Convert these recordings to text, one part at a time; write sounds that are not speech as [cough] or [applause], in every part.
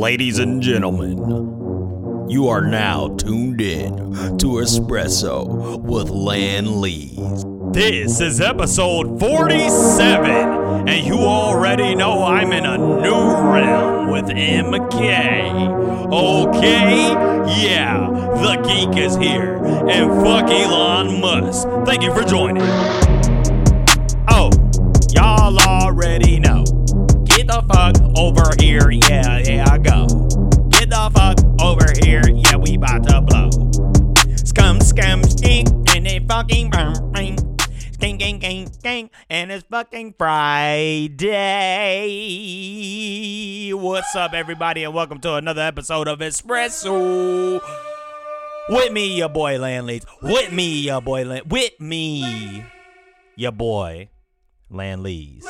Ladies and gentlemen, you are now tuned in to Espresso with Lan Lees. This is episode 47, and you already know I'm in a new realm with MK. Okay? Yeah, the geek is here, and fuck Elon Musk. Thank you for joining. Fucking Friday. What's up, everybody, and welcome to another episode of Espresso. With me, your boy Landleads. With me, your boy Land. With me, your boy Landleads.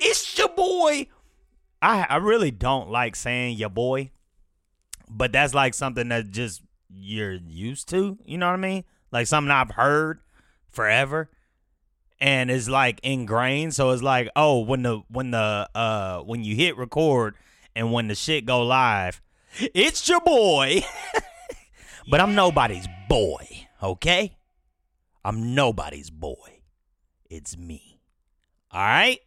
It's your boy. I I really don't like saying your boy, but that's like something that just you're used to. You know what I mean? Like something I've heard forever, and it's like ingrained. So it's like, oh, when the when the uh when you hit record and when the shit go live, it's your boy. [laughs] but I'm nobody's boy. Okay, I'm nobody's boy. It's me. All right.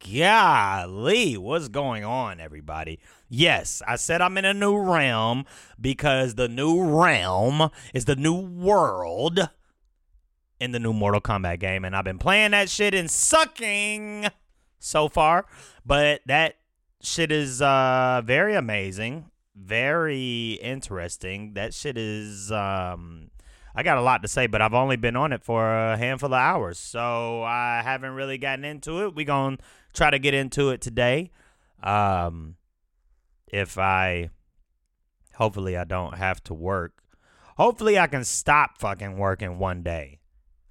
Golly, what's going on, everybody? Yes, I said I'm in a new realm because the new realm is the new world in the new Mortal Kombat game, and I've been playing that shit and sucking so far, but that shit is uh very amazing, very interesting. That shit is um I got a lot to say, but I've only been on it for a handful of hours, so I haven't really gotten into it. We gonna try to get into it today. Um, if I, hopefully, I don't have to work. Hopefully, I can stop fucking working one day.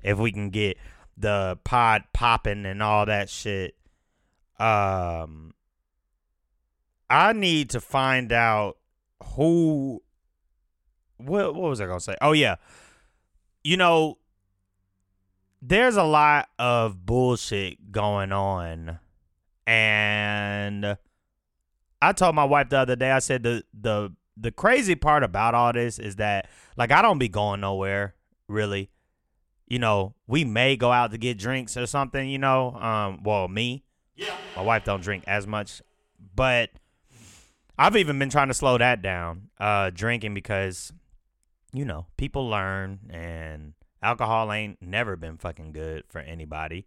If we can get the pod popping and all that shit. Um, I need to find out who. What what was I gonna say? Oh yeah, you know, there's a lot of bullshit going on and I told my wife the other day, I said the the the crazy part about all this is that like I don't be going nowhere, really. You know, we may go out to get drinks or something, you know. Um, well, me. Yeah. My wife don't drink as much. But I've even been trying to slow that down, uh, drinking because, you know, people learn and alcohol ain't never been fucking good for anybody.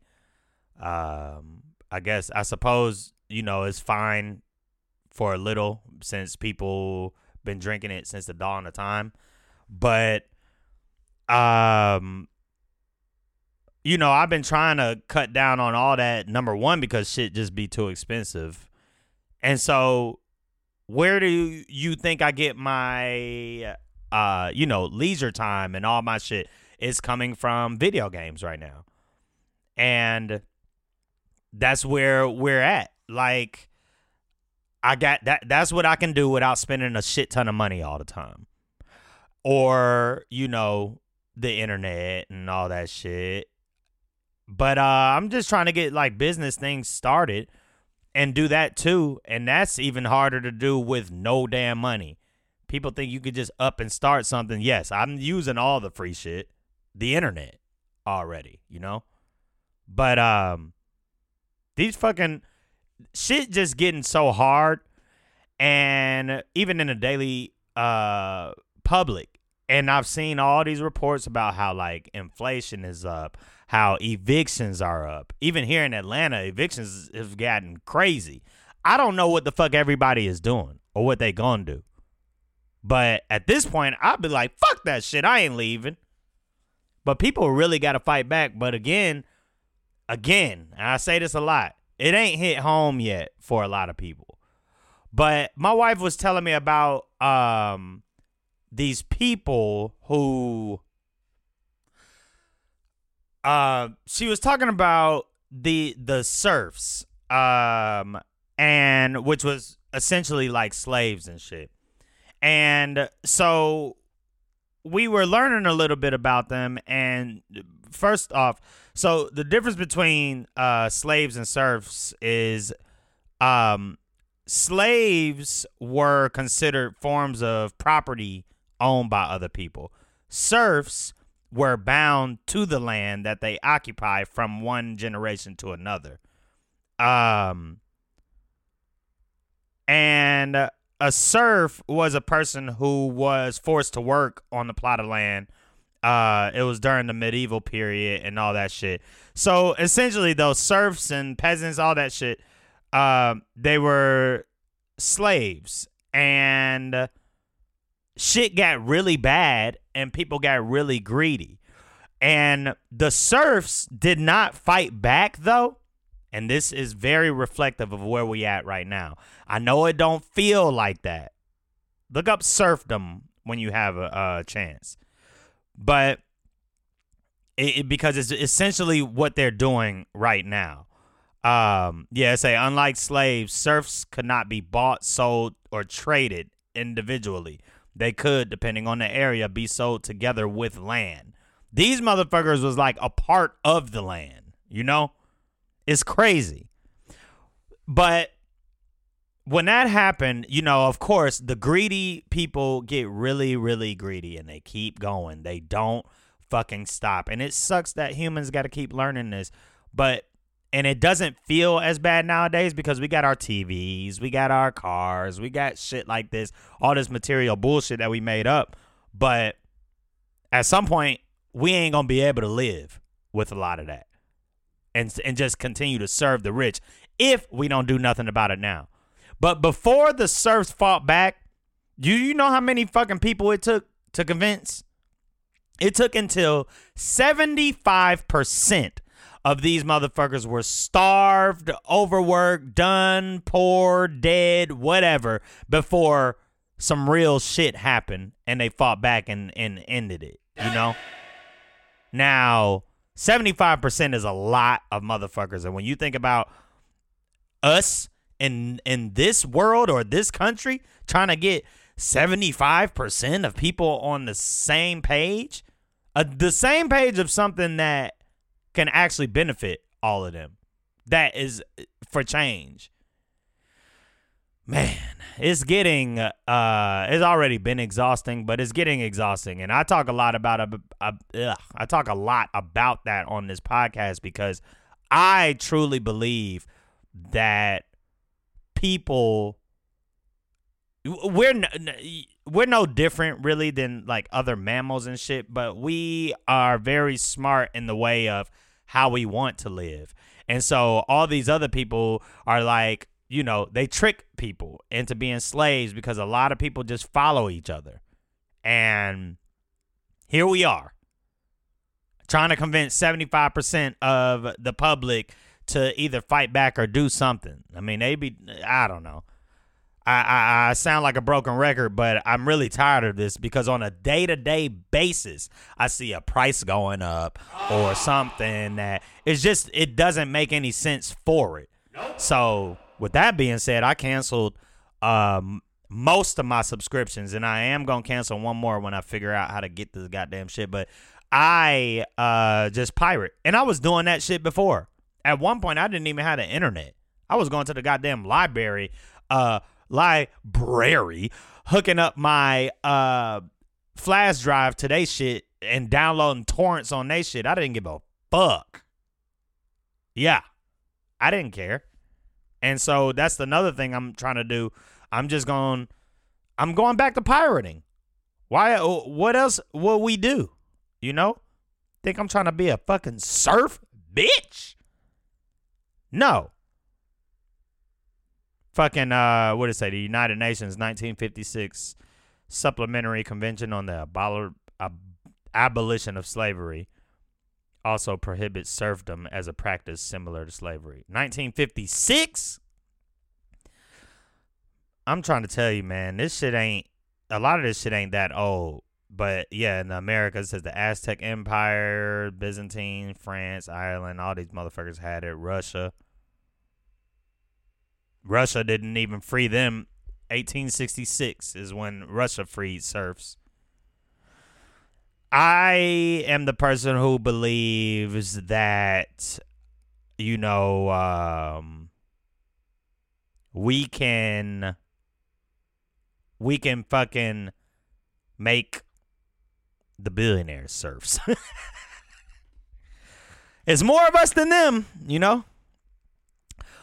Um, I guess I suppose you know it's fine for a little since people been drinking it since the dawn of time, but um, you know I've been trying to cut down on all that. Number one because shit just be too expensive, and so where do you think I get my uh you know leisure time and all my shit is coming from video games right now, and that's where we're at. Like I got that that's what I can do without spending a shit ton of money all the time. Or, you know, the internet and all that shit. But uh I'm just trying to get like business things started and do that too, and that's even harder to do with no damn money. People think you could just up and start something. Yes, I'm using all the free shit, the internet already, you know? But um these fucking shit just getting so hard and even in the daily uh public and I've seen all these reports about how like inflation is up, how evictions are up. Even here in Atlanta, evictions have gotten crazy. I don't know what the fuck everybody is doing or what they gonna do. But at this point, I'd be like, fuck that shit. I ain't leaving. But people really got to fight back. But again, again, I say this a lot, it ain't hit home yet for a lot of people. But my wife was telling me about um these people who uh she was talking about the the serfs um and which was essentially like slaves and shit. And so we were learning a little bit about them and first off so the difference between uh, slaves and serfs is um, slaves were considered forms of property owned by other people. Serfs were bound to the land that they occupy from one generation to another. Um, and a serf was a person who was forced to work on the plot of land. Uh, it was during the medieval period and all that shit. So essentially, those serfs and peasants, all that shit, uh, they were slaves, and shit got really bad, and people got really greedy. And the serfs did not fight back though. And this is very reflective of where we at right now. I know it don't feel like that. Look up serfdom when you have a, a chance. But it, it, because it's essentially what they're doing right now. Um, yeah, say unlike slaves, serfs could not be bought, sold, or traded individually. They could, depending on the area, be sold together with land. These motherfuckers was like a part of the land, you know? It's crazy. But when that happened, you know, of course, the greedy people get really, really greedy and they keep going. They don't fucking stop. And it sucks that humans got to keep learning this. But, and it doesn't feel as bad nowadays because we got our TVs, we got our cars, we got shit like this, all this material bullshit that we made up. But at some point, we ain't gonna be able to live with a lot of that, and and just continue to serve the rich if we don't do nothing about it now. But before the serfs fought back, do you know how many fucking people it took to convince? It took until 75% of these motherfuckers were starved, overworked, done, poor, dead, whatever, before some real shit happened and they fought back and, and ended it, you know? Now, 75% is a lot of motherfuckers. And when you think about us in in this world or this country trying to get 75% of people on the same page, uh, the same page of something that can actually benefit all of them. That is for change man it's getting uh it's already been exhausting but it's getting exhausting and i talk a lot about uh, uh, i talk a lot about that on this podcast because i truly believe that people we're we're no different really than like other mammals and shit but we are very smart in the way of how we want to live and so all these other people are like you know, they trick people into being slaves because a lot of people just follow each other. And here we are trying to convince 75% of the public to either fight back or do something. I mean, they be, I don't know. I, I, I sound like a broken record, but I'm really tired of this because on a day to day basis, I see a price going up or something that it's just, it doesn't make any sense for it. So with that being said, I canceled um, most of my subscriptions, and I am gonna cancel one more when I figure out how to get this goddamn shit. But I uh, just pirate, and I was doing that shit before. At one point, I didn't even have the internet. I was going to the goddamn library, uh, library, hooking up my uh flash drive to they shit and downloading torrents on they shit. I didn't give a fuck. Yeah, I didn't care. And so that's another thing I'm trying to do. I'm just going I'm going back to pirating. Why what else will we do? You know? Think I'm trying to be a fucking serf bitch? No. Fucking uh what did it say? The United Nations 1956 Supplementary Convention on the abol- ab- Abolition of Slavery also prohibits serfdom as a practice similar to slavery. 1956. I'm trying to tell you, man, this shit ain't a lot of this shit ain't that old. But yeah, in America, it says the Aztec Empire, Byzantine, France, Ireland, all these motherfuckers had it. Russia. Russia didn't even free them. 1866 is when Russia freed serfs. I am the person who believes that, you know, um, we can we can fucking make the billionaires serfs. [laughs] it's more of us than them, you know?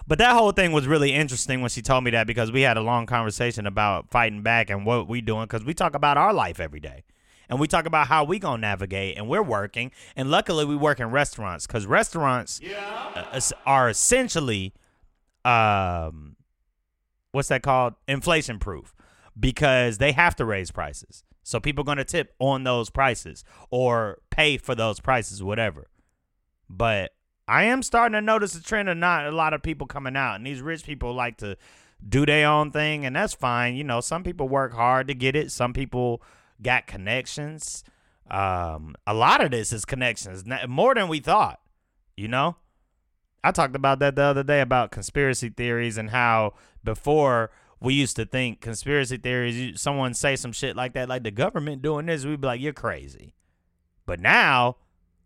But that whole thing was really interesting when she told me that because we had a long conversation about fighting back and what we doing because we talk about our life every day. And we talk about how we gonna navigate and we're working. And luckily we work in restaurants because restaurants yeah. are essentially um what's that called? Inflation proof because they have to raise prices. So people going to tip on those prices or pay for those prices, whatever. But I am starting to notice a trend of not a lot of people coming out, and these rich people like to do their own thing, and that's fine. You know, some people work hard to get it. Some people got connections. Um, a lot of this is connections, more than we thought. You know, I talked about that the other day about conspiracy theories and how before we used to think conspiracy theories, someone say some shit like that, like the government doing this, we'd be like, you're crazy. But now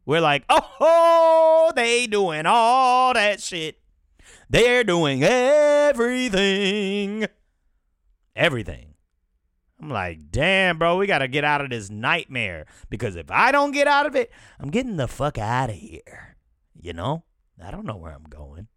we're like, oh, they doing all that shit. They're doing everything. Everything. I'm like, damn, bro, we got to get out of this nightmare because if I don't get out of it, I'm getting the fuck out of here. You know? I don't know where I'm going.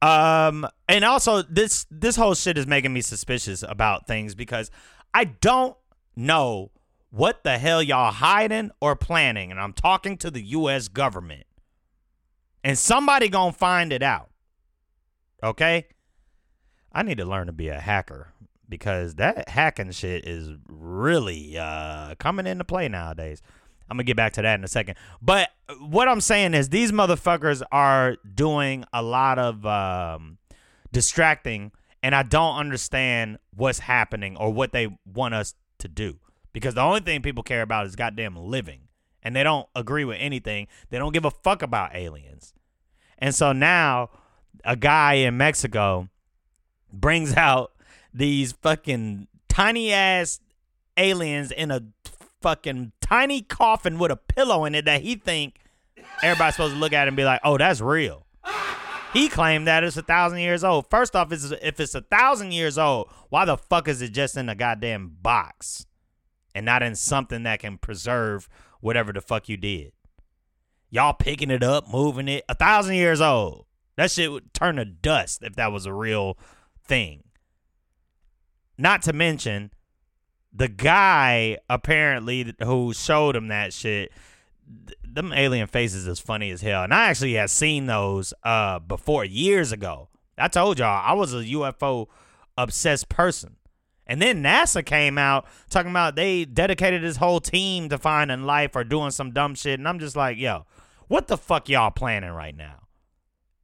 Um, and also this this whole shit is making me suspicious about things because I don't know what the hell y'all hiding or planning, and I'm talking to the U.S. government, and somebody gonna find it out. Okay, I need to learn to be a hacker because that hacking shit is really uh, coming into play nowadays. I'm gonna get back to that in a second. But what I'm saying is these motherfuckers are doing a lot of um, distracting, and I don't understand what's happening or what they want us to do. Because the only thing people care about is goddamn living. And they don't agree with anything. They don't give a fuck about aliens. And so now a guy in Mexico brings [laughs] out these fucking tiny ass aliens in a fucking tiny coffin with a pillow in it that he think everybody's supposed to look at and be like, oh, that's real. He claimed that it's a thousand years old. First off, if it's a thousand years old, why the fuck is it just in a goddamn box and not in something that can preserve whatever the fuck you did? Y'all picking it up, moving it. A thousand years old. That shit would turn to dust if that was a real thing. Not to mention, the guy apparently who showed him that shit them alien faces is funny as hell and i actually had seen those uh before years ago i told y'all i was a ufo obsessed person and then nasa came out talking about they dedicated this whole team to finding life or doing some dumb shit and i'm just like yo what the fuck y'all planning right now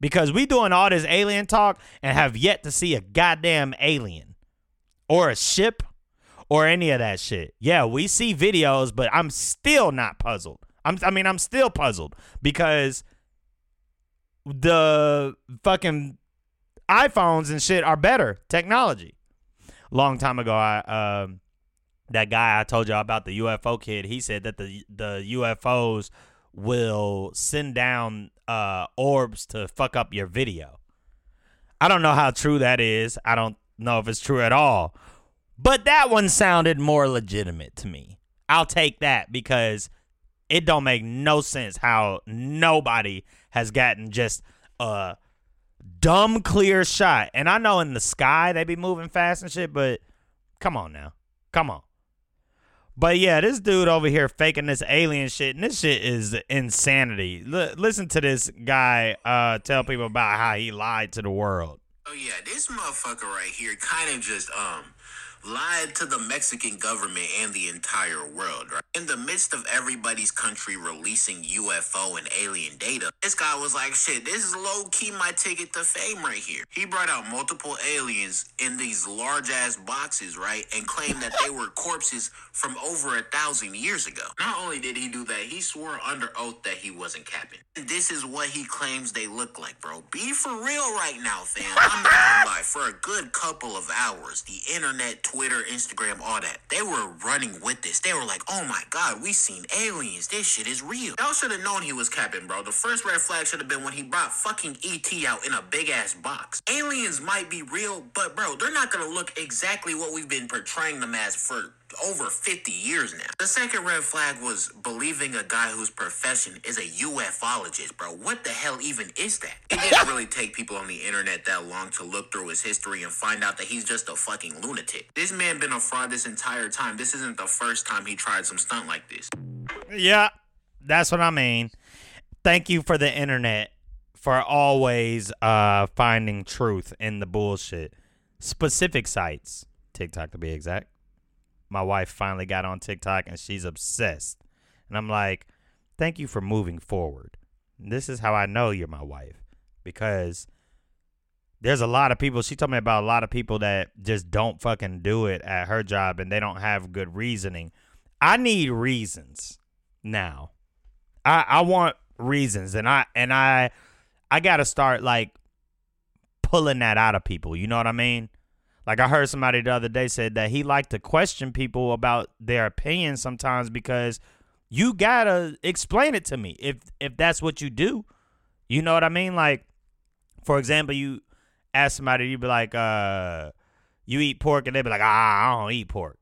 because we doing all this alien talk and have yet to see a goddamn alien or a ship or any of that shit. Yeah, we see videos, but I'm still not puzzled. I'm, I mean, I'm still puzzled because the fucking iPhones and shit are better technology. Long time ago, I um, that guy I told y'all about the UFO kid. He said that the the UFOs will send down uh, orbs to fuck up your video. I don't know how true that is. I don't know if it's true at all. But that one sounded more legitimate to me. I'll take that because it don't make no sense how nobody has gotten just a dumb clear shot. And I know in the sky they be moving fast and shit, but come on now. Come on. But yeah, this dude over here faking this alien shit, and this shit is insanity. L- listen to this guy uh, tell people about how he lied to the world. Oh yeah, this motherfucker right here kind of just um lied to the Mexican government and the entire world, right? In the midst of everybody's country releasing UFO and alien data, this guy was like, shit, this is low key my ticket to fame right here. He brought out multiple aliens in these large ass boxes, right? And claimed that they were corpses from over a thousand years ago. Not only did he do that, he swore under oath that he wasn't capping. This is what he claims they look like, bro. Be for real right now, fam. I'm not gonna lie. For a good couple of hours, the internet Twitter, Instagram, all that. They were running with this. They were like, oh my god, we seen aliens. This shit is real. Y'all should have known he was capping, bro. The first red flag should have been when he brought fucking ET out in a big ass box. Aliens might be real, but bro, they're not gonna look exactly what we've been portraying them as for over 50 years now. The second red flag was believing a guy whose profession is a ufologist, bro. What the hell even is that? It didn't [laughs] really take people on the internet that long to look through his history and find out that he's just a fucking lunatic. This man been a fraud this entire time. This isn't the first time he tried some stunt like this. Yeah, that's what I mean. Thank you for the internet for always uh finding truth in the bullshit. Specific sites, TikTok to be exact. My wife finally got on TikTok and she's obsessed. And I'm like, thank you for moving forward. This is how I know you're my wife because there's a lot of people. She told me about a lot of people that just don't fucking do it at her job and they don't have good reasoning. I need reasons now. I I want reasons and I and I I got to start like pulling that out of people. You know what I mean? Like I heard somebody the other day said that he liked to question people about their opinions sometimes because you got to explain it to me if if that's what you do. You know what I mean? Like for example, you ask somebody you'd be like uh you eat pork and they'd be like, "Ah, I don't eat pork."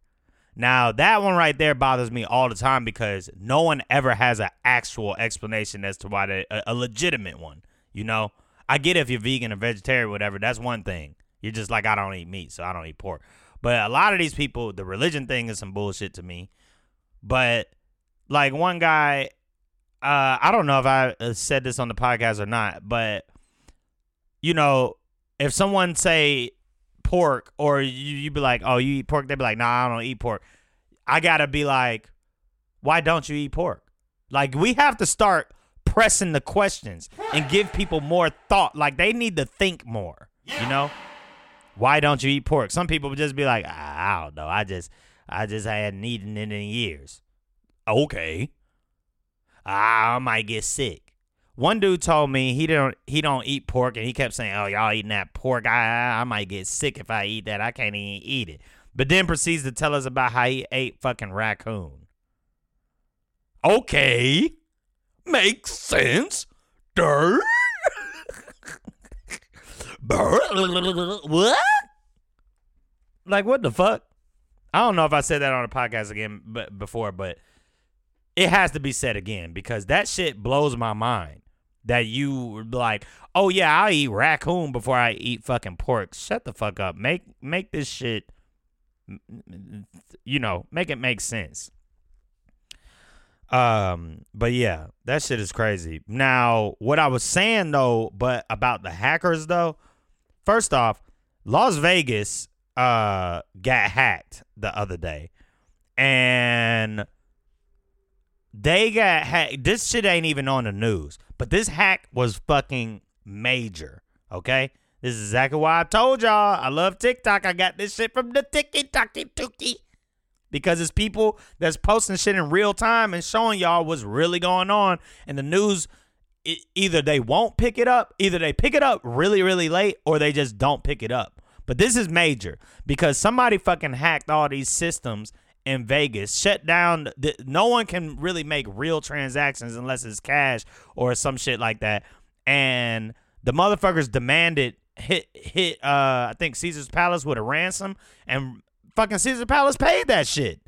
Now, that one right there bothers me all the time because no one ever has an actual explanation as to why they, a, a legitimate one. You know, I get if you're vegan or vegetarian, or whatever. That's one thing. You're just like, I don't eat meat, so I don't eat pork. But a lot of these people, the religion thing is some bullshit to me. But like one guy, uh, I don't know if I uh, said this on the podcast or not, but you know, if someone say pork or you you be like, oh, you eat pork, they'd be like, nah, I don't eat pork. I gotta be like, why don't you eat pork? Like we have to start pressing the questions and give people more thought. Like they need to think more. You know? Why don't you eat pork? Some people would just be like, I don't know. I just I just hadn't eaten it in years. Okay. I might get sick. One dude told me he don't he don't eat pork, and he kept saying, "Oh, y'all eating that pork? I I might get sick if I eat that. I can't even eat it." But then proceeds to tell us about how he ate fucking raccoon. Okay, makes sense. Dirt. What? Like what the fuck? I don't know if I said that on a podcast again, but before, but it has to be said again because that shit blows my mind. That you like, oh yeah, I'll eat raccoon before I eat fucking pork. Shut the fuck up. Make make this shit, you know, make it make sense. Um, but yeah, that shit is crazy. Now, what I was saying though, but about the hackers though, first off, Las Vegas uh got hacked the other day. And they got hacked. This shit ain't even on the news, but this hack was fucking major. Okay, this is exactly why I told y'all I love TikTok. I got this shit from the Tiki Taki Tuki because it's people that's posting shit in real time and showing y'all what's really going on. And the news, it, either they won't pick it up, either they pick it up really, really late, or they just don't pick it up. But this is major because somebody fucking hacked all these systems in Vegas, shut down. The, no one can really make real transactions unless it's cash or some shit like that. And the motherfuckers demanded hit hit uh I think Caesar's Palace with a ransom, and fucking Caesar's Palace paid that shit.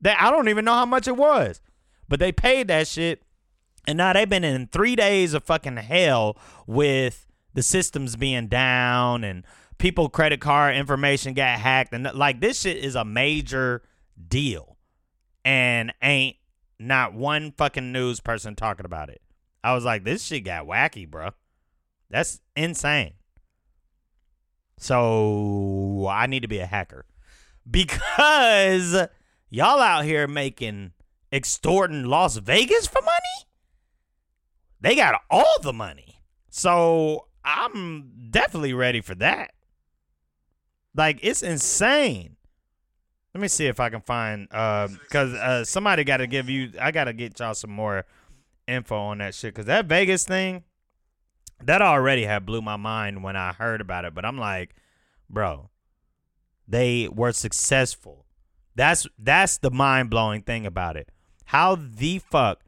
That I don't even know how much it was, but they paid that shit. And now they've been in three days of fucking hell with the systems being down and people credit card information got hacked and like this shit is a major deal and ain't not one fucking news person talking about it. I was like, this shit got wacky, bro. That's insane. So I need to be a hacker because y'all out here making extorting Las Vegas for money. They got all the money. So I'm definitely ready for that. Like it's insane. Let me see if I can find uh cuz uh somebody got to give you I got to get y'all some more info on that shit cuz that Vegas thing that already had blew my mind when I heard about it, but I'm like, bro, they were successful. That's that's the mind blowing thing about it. How the fuck?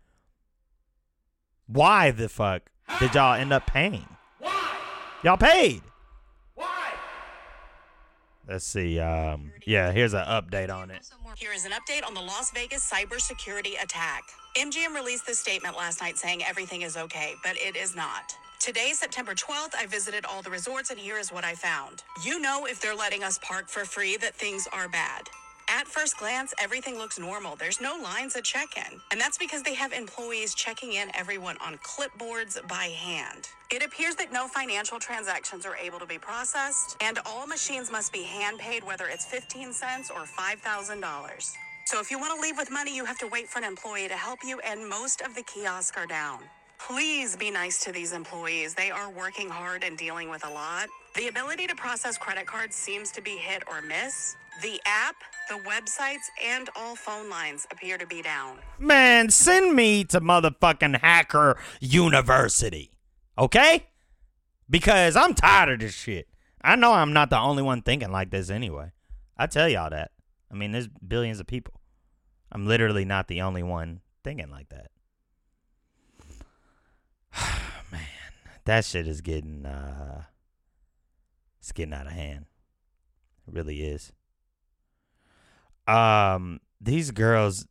Why the fuck did y'all end up paying? Why? Y'all paid. Why? Let's see. Um, yeah, here's an update on it. Here is an update on the Las Vegas cybersecurity attack. MGM released this statement last night saying everything is okay, but it is not. Today, September 12th, I visited all the resorts and here is what I found. You know, if they're letting us park for free, that things are bad. At first glance, everything looks normal. There's no lines at check in. And that's because they have employees checking in everyone on clipboards by hand. It appears that no financial transactions are able to be processed, and all machines must be hand paid, whether it's 15 cents or $5,000. So if you want to leave with money, you have to wait for an employee to help you, and most of the kiosks are down. Please be nice to these employees. They are working hard and dealing with a lot. The ability to process credit cards seems to be hit or miss. The app, the websites, and all phone lines appear to be down. Man, send me to motherfucking Hacker University. Okay? Because I'm tired of this shit. I know I'm not the only one thinking like this anyway. I tell y'all that. I mean, there's billions of people. I'm literally not the only one thinking like that. [sighs] Man, that shit is getting uh it's getting out of hand. It really is. Um these girls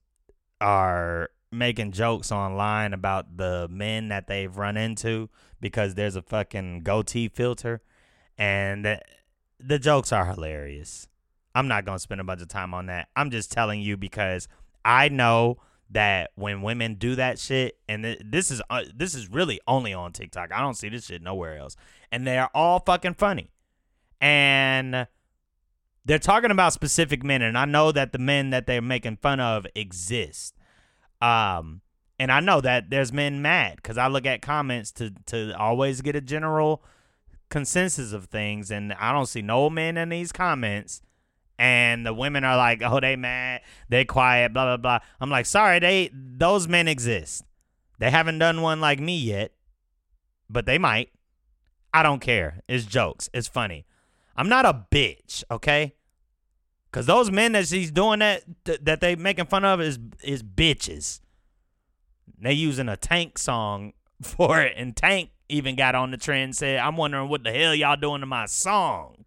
are making jokes online about the men that they've run into because there's a fucking goatee filter and the, the jokes are hilarious. I'm not to spend a bunch of time on that. I'm just telling you because I know that when women do that shit and th- this is uh, this is really only on TikTok. I don't see this shit nowhere else. And they're all fucking funny. And they're talking about specific men and I know that the men that they're making fun of exist. Um and I know that there's men mad cuz I look at comments to to always get a general consensus of things and I don't see no men in these comments and the women are like, "Oh, they mad, they quiet, blah blah blah." I'm like, "Sorry, they those men exist. They haven't done one like me yet, but they might. I don't care. It's jokes. It's funny. I'm not a bitch, okay? Cause those men that she's doing that th- that they making fun of is is bitches. They using a Tank song [laughs] for it, and Tank even got on the trend said, "I'm wondering what the hell y'all doing to my song."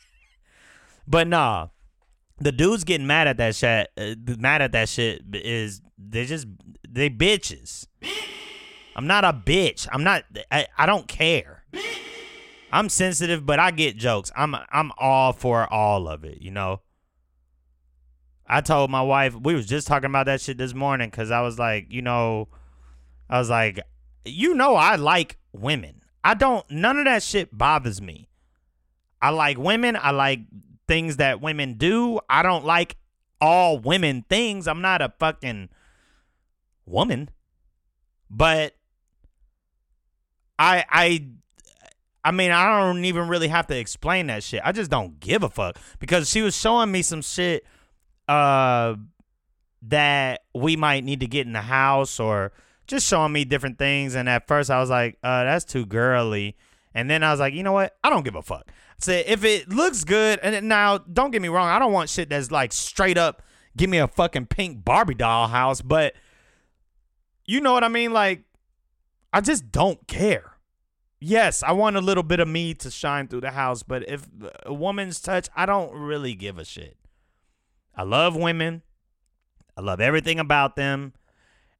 [laughs] but nah, the dudes getting mad at that shit. Uh, mad at that shit is they just they bitches. I'm not a bitch. I'm not. I, I don't care. I'm sensitive, but I get jokes. I'm I'm all for all of it. You know. I told my wife we was just talking about that shit this morning because I was like, you know, I was like, you know, I like women. I don't. None of that shit bothers me. I like women. I like things that women do. I don't like all women things. I'm not a fucking woman. But I I I mean, I don't even really have to explain that shit. I just don't give a fuck because she was showing me some shit uh that we might need to get in the house or just showing me different things and at first I was like, uh that's too girly. And then I was like, you know what? I don't give a fuck. Say if it looks good, and now don't get me wrong, I don't want shit that's like straight up give me a fucking pink Barbie doll house, but you know what I mean? Like, I just don't care. Yes, I want a little bit of me to shine through the house, but if a woman's touch, I don't really give a shit. I love women. I love everything about them.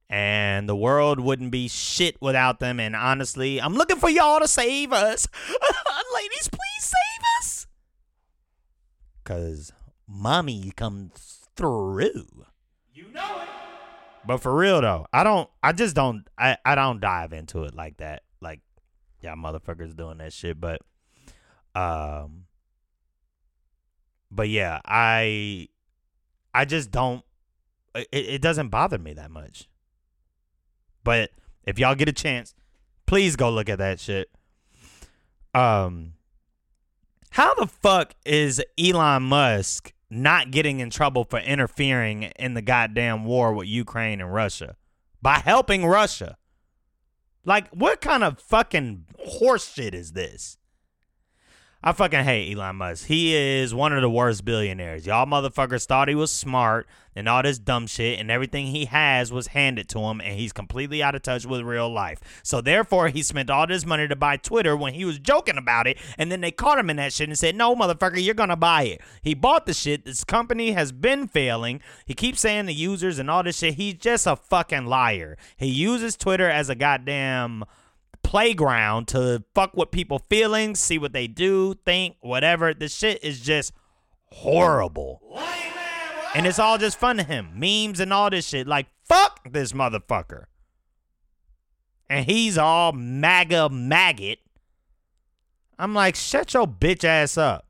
And the world wouldn't be shit without them. And honestly, I'm looking for y'all to save us. [laughs] Ladies, please save us. Because mommy comes through. You know it. But for real though, I don't I just don't I, I don't dive into it like that. Y'all motherfuckers doing that shit. But um But yeah, I I just don't it, it doesn't bother me that much. But if y'all get a chance, please go look at that shit. Um how the fuck is Elon Musk not getting in trouble for interfering in the goddamn war with Ukraine and Russia by helping Russia? Like, what kind of fucking horse shit is this? I fucking hate Elon Musk. He is one of the worst billionaires. Y'all motherfuckers thought he was smart and all this dumb shit, and everything he has was handed to him, and he's completely out of touch with real life. So therefore, he spent all this money to buy Twitter when he was joking about it, and then they caught him in that shit and said, "No, motherfucker, you're gonna buy it." He bought the shit. This company has been failing. He keeps saying the users and all this shit. He's just a fucking liar. He uses Twitter as a goddamn playground to fuck with people feelings, see what they do, think, whatever. This shit is just horrible. And it's all just fun to him. Memes and all this shit. Like, fuck this motherfucker. And he's all MAGA maggot. I'm like, shut your bitch ass up.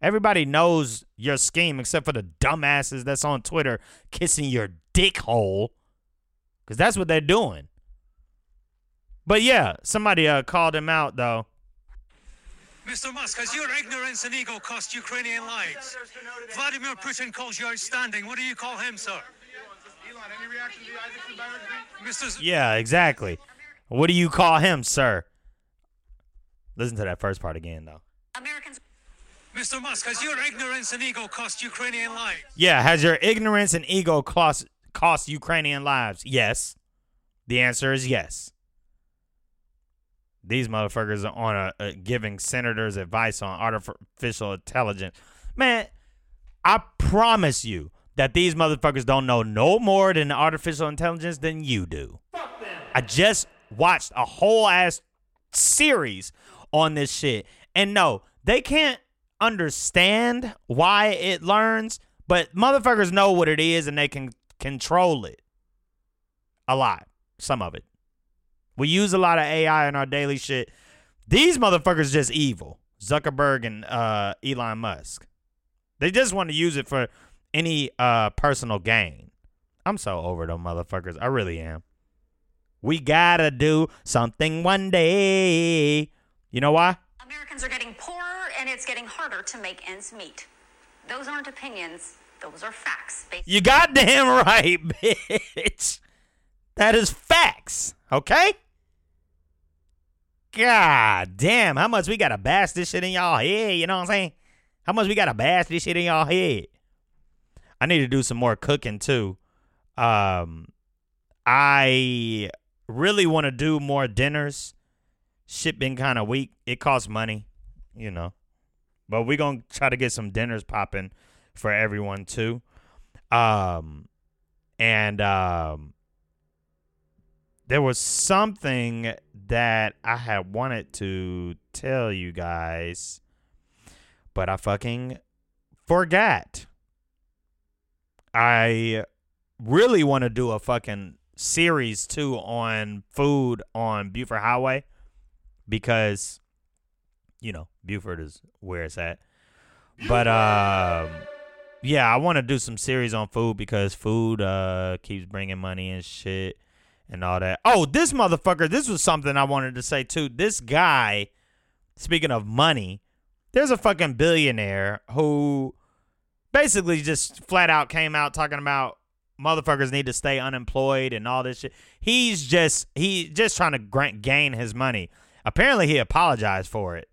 Everybody knows your scheme except for the dumbasses that's on Twitter kissing your dick hole. Because that's what they're doing. But yeah, somebody uh, called him out though. Mr. Musk, has your ignorance and ego cost Ukrainian lives? Vladimir Putin calls you outstanding. What do you call him, sir? Elon, any reactions? Mr. Z- Yeah, exactly. What do you call him, sir? Listen to that first part again though. Americans Mr. Musk, has your ignorance and ego cost Ukrainian lives? Yeah, has your ignorance and ego cost cost Ukrainian lives? Yes. The answer is yes. These motherfuckers are on a, a giving senators advice on artificial intelligence. Man, I promise you that these motherfuckers don't know no more than artificial intelligence than you do. I just watched a whole ass series on this shit. And no, they can't understand why it learns, but motherfuckers know what it is and they can control it. A lot. Some of it. We use a lot of AI in our daily shit. These motherfuckers just evil. Zuckerberg and uh, Elon Musk. They just want to use it for any uh, personal gain. I'm so over them motherfuckers. I really am. We gotta do something one day. You know why? Americans are getting poorer and it's getting harder to make ends meet. Those aren't opinions, those are facts. Based You goddamn [laughs] right, bitch. That is facts. Okay? God damn, how much we gotta bash this shit in y'all head, you know what I'm saying? How much we gotta bash this shit in y'all head? I need to do some more cooking too. Um I really want to do more dinners. Shit been kind of weak. It costs money, you know. But we going to try to get some dinners popping for everyone too. Um and um there was something that I had wanted to tell you guys, but I fucking forgot. I really want to do a fucking series too on food on Buford Highway because you know, Buford is where it's at. But um yeah, I want to do some series on food because food uh keeps bringing money and shit and all that. Oh, this motherfucker, this was something I wanted to say too. This guy, speaking of money, there's a fucking billionaire who basically just flat out came out talking about motherfuckers need to stay unemployed and all this shit. He's just he just trying to grant, gain his money. Apparently, he apologized for it.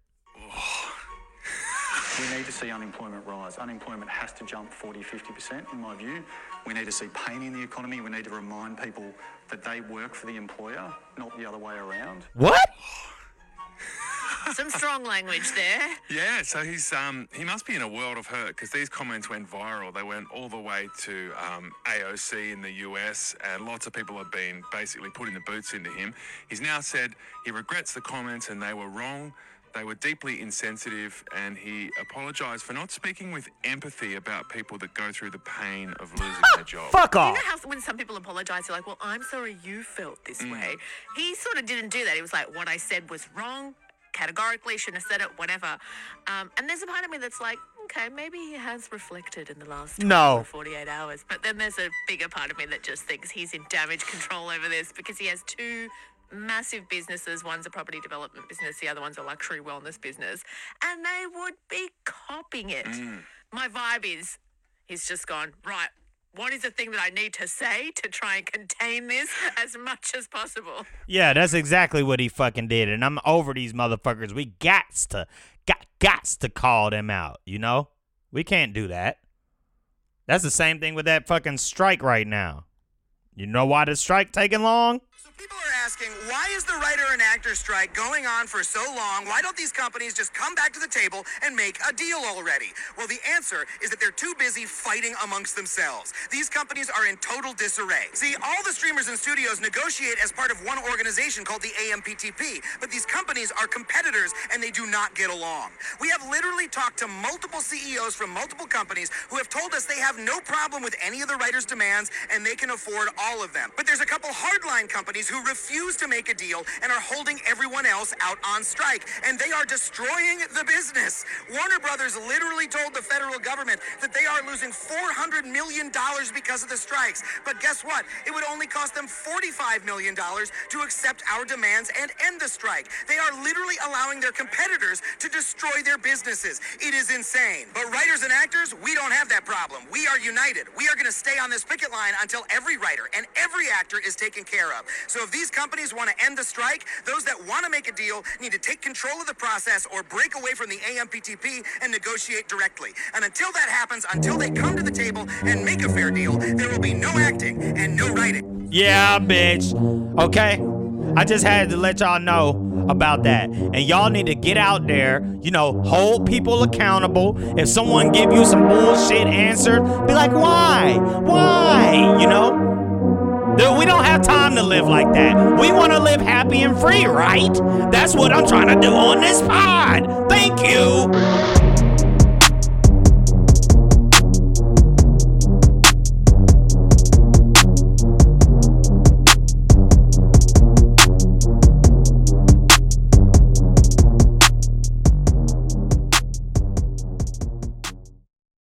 We need to see unemployment rise. Unemployment has to jump 40, 50%, in my view. We need to see pain in the economy. We need to remind people that they work for the employer, not the other way around. What? [laughs] Some strong language there. Yeah, so he's um he must be in a world of hurt because these comments went viral. They went all the way to um, AOC in the US, and lots of people have been basically putting the boots into him. He's now said he regrets the comments and they were wrong. They were deeply insensitive, and he apologized for not speaking with empathy about people that go through the pain of losing their [laughs] job. Fuck You off. know how when some people apologise, you're like, well, I'm sorry you felt this way. He sort of didn't do that. He was like, what I said was wrong, categorically, shouldn't have said it, whatever. Um, and there's a part of me that's like, okay, maybe he has reflected in the last No. or 48 hours. But then there's a bigger part of me that just thinks he's in damage control over this because he has two massive businesses. One's a property development business, the other one's a luxury wellness business. And they would be copying it. Mm. My vibe is he's just gone, right, what is the thing that I need to say to try and contain this as much as possible? Yeah, that's exactly what he fucking did, and I'm over these motherfuckers. We gots to, got gots to call them out. You know, we can't do that. That's the same thing with that fucking strike right now. You know why the strike taking long? So people are asking, why is the writer and actor strike going on for so long? Why don't these companies just come back to the table and make a deal already? Well, the answer is that they're too busy fighting amongst themselves. These companies are in total disarray. See, all the streamers and studios negotiate as part of one organization called the AMPTP, but these companies are competitors and they do not get along. We have literally talked to multiple CEOs from multiple companies who have told us they have no problem with any of the writers' demands and they can afford all of them. But there's a couple hardline companies who refuse to make a deal and are holding everyone else out on strike. And they are destroying the business. Warner Brothers literally told the federal government that they are losing $400 million because of the strikes. But guess what? It would only cost them $45 million to accept our demands and end the strike. They are literally allowing their competitors to destroy their businesses. It is insane. But writers and actors, we don't have that problem. We are united. We are going to stay on this picket line until every writer and every actor is taken care of. So if these companies want to end the strike, those that want to make a deal need to take control of the process or break away from the AMPTP and negotiate directly. And until that happens, until they come to the table and make a fair deal, there will be no acting and no writing. Yeah, bitch. Okay? I just had to let y'all know about that. And y'all need to get out there, you know, hold people accountable. If someone give you some bullshit answer, be like, "Why? Why?" You know? Dude, we don't have time to live like that. We want to live happy and free, right? That's what I'm trying to do on this pod. Thank you.